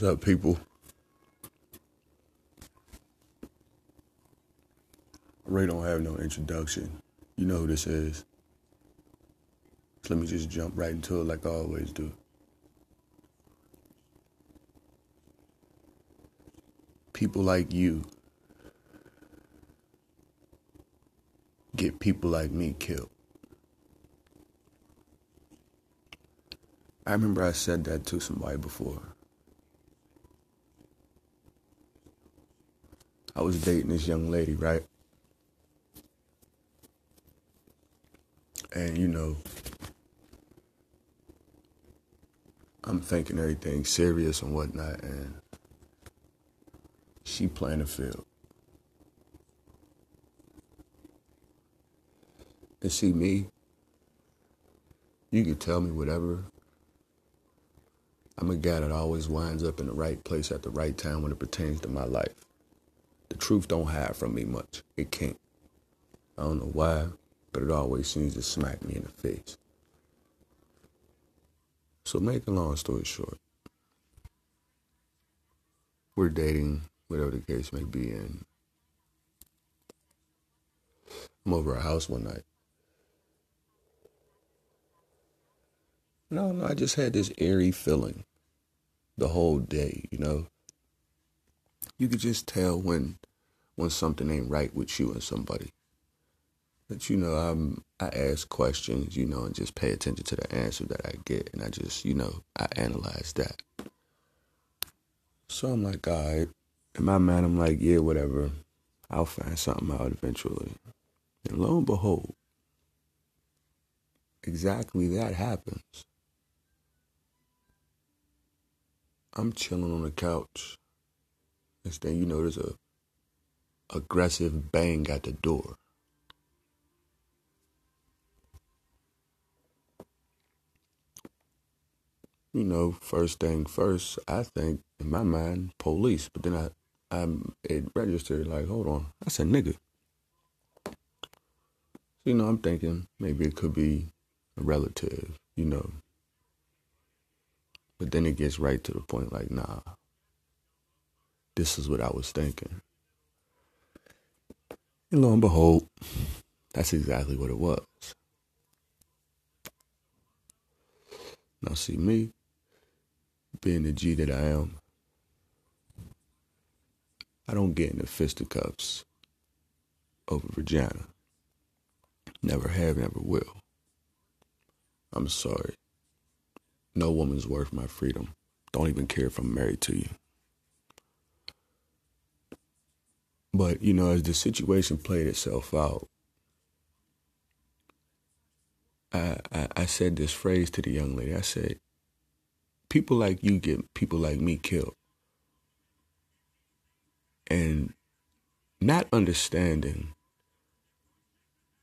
What's up, people? I really don't have no introduction. You know who this is. So let me just jump right into it like I always do. People like you get people like me killed. I remember I said that to somebody before. I was dating this young lady, right? And you know, I'm thinking everything serious and whatnot, and she playing the field. And see me, you can tell me whatever. I'm a guy that always winds up in the right place at the right time when it pertains to my life. The truth don't hide from me much. It can't. I don't know why but it always seems to smack me in the face. So, make a long story short, we're dating, whatever the case may be, and I'm over her house one night. No, no, I just had this eerie feeling the whole day, you know. You could just tell when when something ain't right with you and somebody that you know I'm I ask questions, you know, and just pay attention to the answer that I get, and I just you know I analyze that. So I'm like, all right. In my mind, I'm like, yeah, whatever. I'll find something out eventually. And lo and behold, exactly that happens. I'm chilling on the couch. Next thing you know, there's a aggressive bang at the door. you know, first thing first, I think in my mind, police. But then I, I'm it registered like, hold on, that's a nigga. So, you know, I'm thinking maybe it could be a relative, you know. But then it gets right to the point like, nah, this is what I was thinking. And lo and behold, that's exactly what it was. Now, see me, being the G that I am, I don't get into fisticuffs over vagina. Never have, never will. I'm sorry. No woman's worth my freedom. Don't even care if I'm married to you. But, you know, as the situation played itself out, I, I, I said this phrase to the young lady. I said, people like you get people like me killed. And not understanding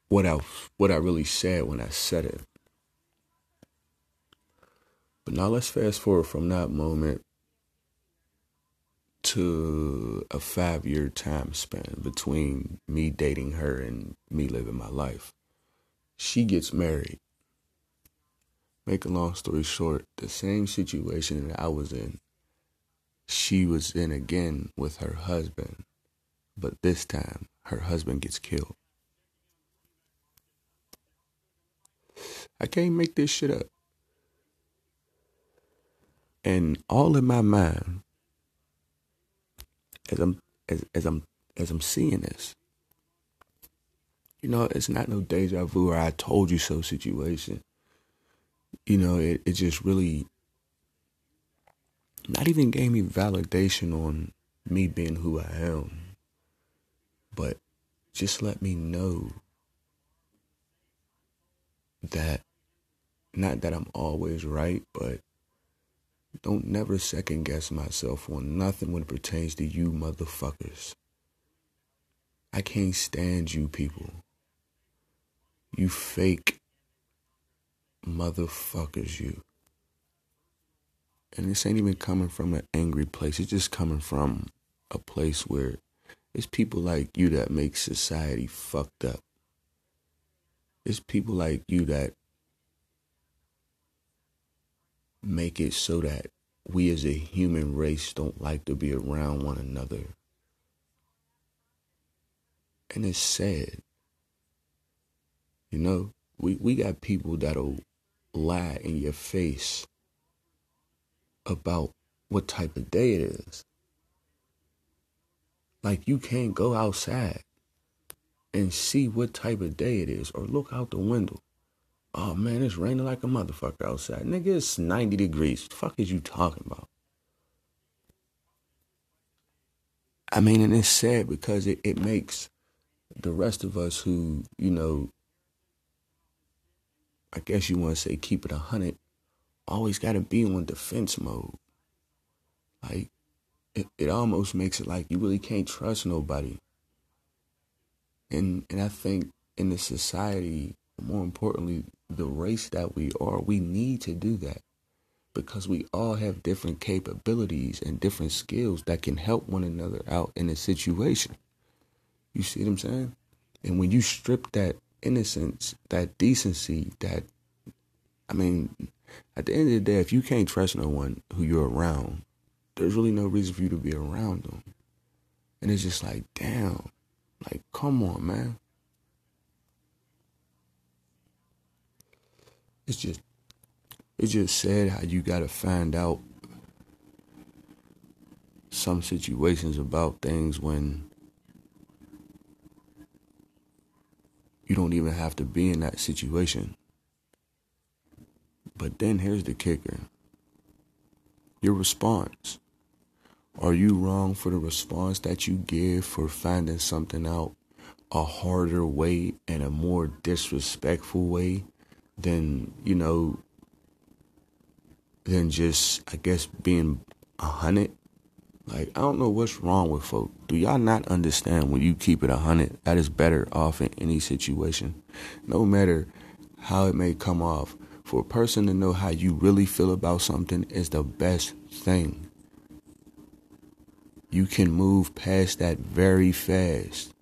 what I what I really said when I said it. But now let's fast forward from that moment to a five year time span between me dating her and me living my life. She gets married. Make a long story short, the same situation that I was in, she was in again with her husband, but this time her husband gets killed. I can't make this shit up. And all in my mind, as I'm as, as I'm as I'm seeing this, you know, it's not no deja vu or I told you so situation. You know, it, it just really not even gave me validation on me being who I am, but just let me know that not that I'm always right, but don't never second guess myself on nothing when it pertains to you motherfuckers. I can't stand you people. You fake motherfuckers, you. And this ain't even coming from an angry place. It's just coming from a place where it's people like you that make society fucked up. It's people like you that make it so that we as a human race don't like to be around one another. And it's sad. You know, we, we got people that'll lie in your face about what type of day it is. Like you can't go outside and see what type of day it is or look out the window. Oh man, it's raining like a motherfucker outside. Nigga, it's 90 degrees. What the fuck is you talking about? I mean, and it's sad because it, it makes the rest of us who, you know, I guess you want to say keep it a hundred, always got to be on defense mode. Like, it, it almost makes it like you really can't trust nobody. And and I think in the society, more importantly, the race that we are, we need to do that because we all have different capabilities and different skills that can help one another out in a situation. You see what I'm saying? And when you strip that innocence, that decency, that I mean, at the end of the day, if you can't trust no one who you're around, there's really no reason for you to be around them. And it's just like, damn, like, come on, man. It's just, it's just sad how you gotta find out some situations about things when you don't even have to be in that situation. But then here's the kicker your response. Are you wrong for the response that you give for finding something out a harder way and a more disrespectful way than, you know, than just, I guess, being a hundred? Like, I don't know what's wrong with folk. Do y'all not understand when you keep it a hundred, that is better off in any situation? No matter how it may come off, for a person to know how you really feel about something is the best thing you can move past that very fast.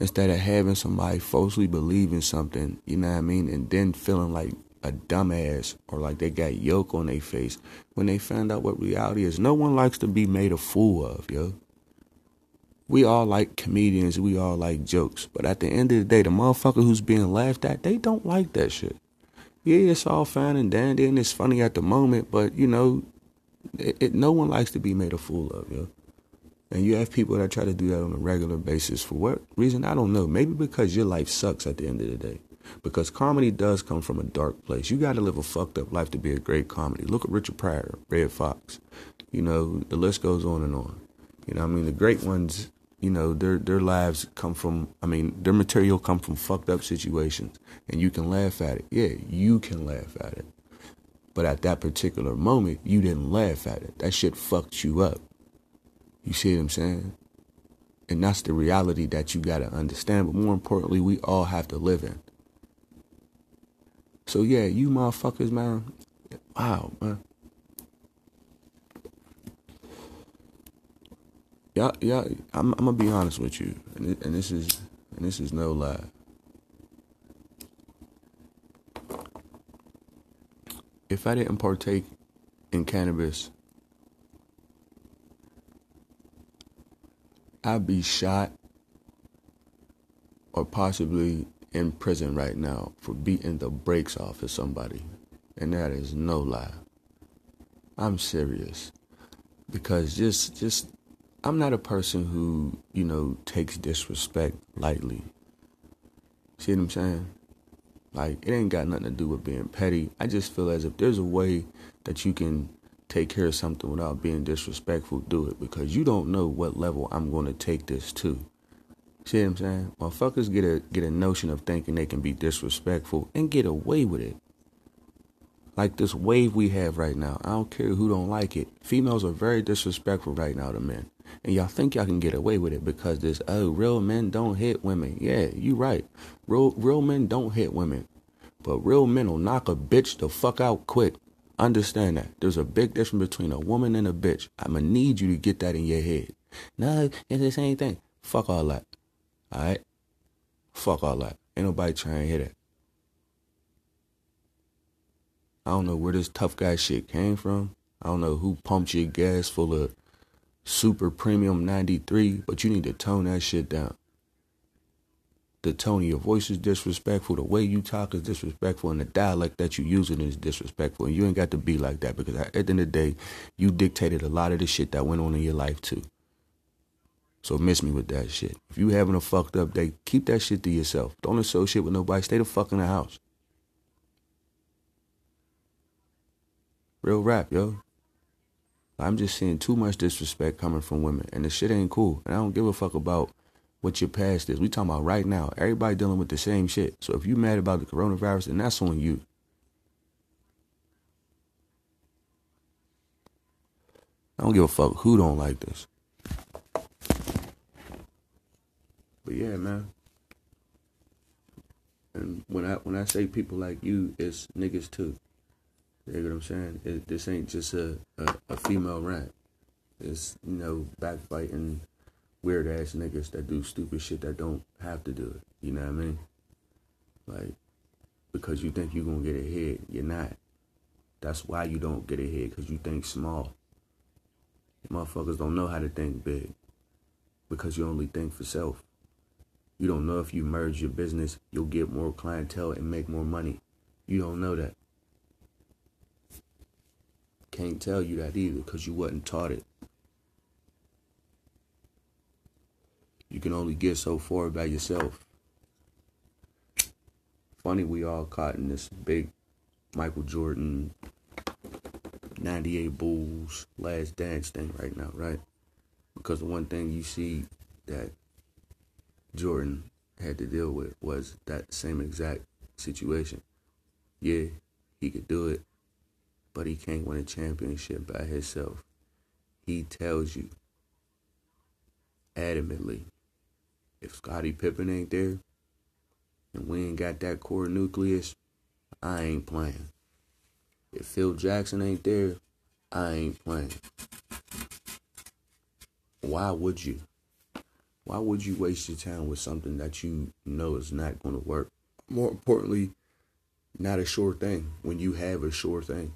Instead of having somebody falsely believe in something, you know what I mean, and then feeling like a dumbass or like they got yolk on their face when they find out what reality is. No one likes to be made a fool of, yo. We all like comedians, we all like jokes, but at the end of the day, the motherfucker who's being laughed at, they don't like that shit. Yeah, it's all fine and dandy and it's funny at the moment, but you know, it, it no one likes to be made a fool of, yo. And you have people that try to do that on a regular basis. For what reason? I don't know. Maybe because your life sucks at the end of the day. Because comedy does come from a dark place. You got to live a fucked up life to be a great comedy. Look at Richard Pryor, Redd Foxx. You know, the list goes on and on. You know, I mean, the great ones, you know, their their lives come from, I mean, their material come from fucked up situations. And you can laugh at it. Yeah, you can laugh at it. But at that particular moment, you didn't laugh at it. That shit fucked you up. You see what I'm saying? And that's the reality that you got to understand. But more importantly, we all have to live in. So, yeah, you motherfuckers, man. Wow, man. Yeah, yeah. I'm, I'm gonna be honest with you, and, and this is, and this is no lie. If I didn't partake in cannabis I'd be shot or possibly in prison right now for beating the brakes off of somebody. And that is no lie. I'm serious. Because just just I'm not a person who, you know, takes disrespect lightly. See what I'm saying? Like it ain't got nothing to do with being petty. I just feel as if there's a way that you can take care of something without being disrespectful, do it because you don't know what level I'm going to take this to. See what I'm saying? Motherfuckers get a get a notion of thinking they can be disrespectful and get away with it. like this wave we have right now. I don't care who don't like it. Females are very disrespectful right now to men. And y'all think y'all can get away with it because this oh real men don't hit women. Yeah, you right. Real real men don't hit women. But real men will knock a bitch the fuck out quick. Understand that. There's a big difference between a woman and a bitch. I'ma need you to get that in your head. No, it's the same thing. Fuck all that. Alright? Fuck all that. Ain't nobody trying to hear that. I don't know where this tough guy shit came from. I don't know who pumped your gas full of super premium 93, but you need to tone that shit down. The tone of your voice is disrespectful. The way you talk is disrespectful. And the dialect that you using is disrespectful. And you ain't got to be like that because at the end of the day, you dictated a lot of the shit that went on in your life too. So miss me with that shit. If you having a fucked up day, keep that shit to yourself. Don't associate with nobody. Stay the fuck in the house. Real rap, yo. I'm just seeing too much disrespect coming from women, and the shit ain't cool. And I don't give a fuck about what your past is. We talking about right now. Everybody dealing with the same shit. So if you mad about the coronavirus, then that's on you. I don't give a fuck who don't like this. But yeah, man. And when I when I say people like you, it's niggas too. You know what I'm saying? It, this ain't just a, a, a female rant. It's, you know, backbiting weird ass niggas that do stupid shit that don't have to do it. You know what I mean? Like, because you think you're going to get ahead, you're not. That's why you don't get ahead, because you think small. Motherfuckers don't know how to think big because you only think for self. You don't know if you merge your business, you'll get more clientele and make more money. You don't know that. Can't tell you that either because you wasn't taught it. You can only get so far by yourself. Funny we all caught in this big Michael Jordan 98 Bulls last dance thing right now, right? Because the one thing you see that Jordan had to deal with was that same exact situation. Yeah, he could do it, but he can't win a championship by himself. He tells you adamantly if Scottie Pippen ain't there and we ain't got that core nucleus, I ain't playing. If Phil Jackson ain't there, I ain't playing. Why would you? Why would you waste your time with something that you know is not going to work? More importantly, not a sure thing when you have a sure thing.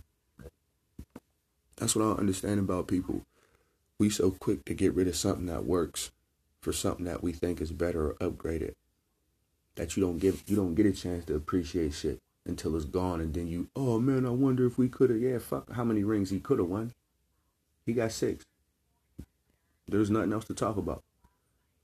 That's what I don't understand about people. We so quick to get rid of something that works for something that we think is better or upgraded. That you don't give you don't get a chance to appreciate shit until it's gone and then you oh man, I wonder if we could have yeah, fuck how many rings he could have won. He got six. There's nothing else to talk about.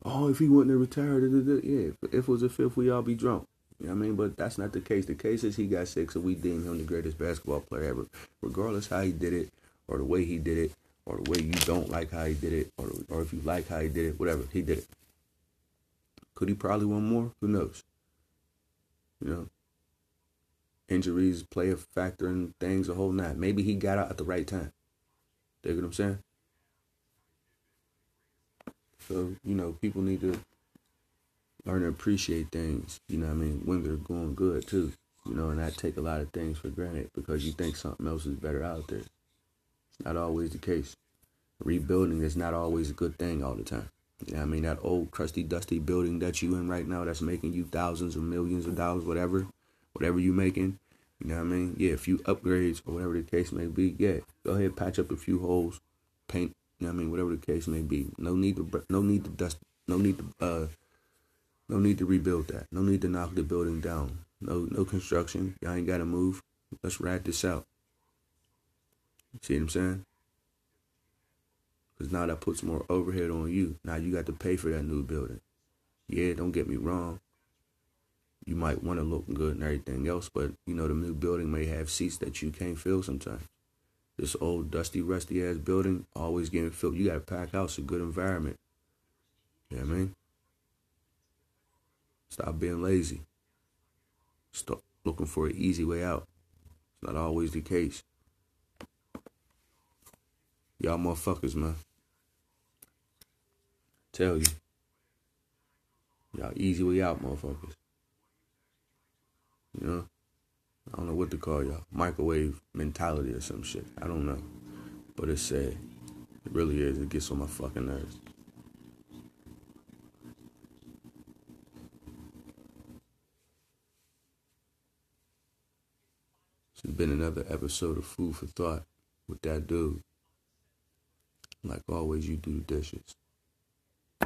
Oh, if he wouldn't have retired, yeah, if it was a fifth, we all be drunk. You know what I mean? But that's not the case. The case is he got six, and we deem him the greatest basketball player ever. Regardless how he did it, or the way he did it, or the way you don't like how he did it, or or if you like how he did it, whatever he did it. Could he probably won more? Who knows? You know, injuries play a factor in things a whole lot. Maybe he got out at the right time. Dig what I'm saying? So you know, people need to learn to appreciate things. You know, I mean, when they're going good too. You know, and I take a lot of things for granted because you think something else is better out there. Not always the case. Rebuilding is not always a good thing all the time. You know I mean? That old crusty dusty building that you in right now that's making you thousands or millions of dollars, whatever, whatever you making, you know what I mean? Yeah, a few upgrades or whatever the case may be, yeah. Go ahead, patch up a few holes, paint, you know what I mean, whatever the case may be. No need to no need to dust no need to uh no need to rebuild that. No need to knock the building down. No no construction. Y'all ain't gotta move. Let's rat this out. See what I'm saying? Because now that puts more overhead on you. Now you got to pay for that new building. Yeah, don't get me wrong. You might want to look good and everything else, but you know the new building may have seats that you can't fill sometimes. This old dusty, rusty ass building always getting filled. You got to pack out a good environment. You know what I mean? Stop being lazy. Stop looking for an easy way out. It's not always the case. Y'all motherfuckers, man. Tell you. Y'all easy way out, motherfuckers. You know? I don't know what to call y'all. Microwave mentality or some shit. I don't know. But it's sad. It really is. It gets on my fucking nerves. This has been another episode of Food for Thought with that dude. Like always, you do the dishes.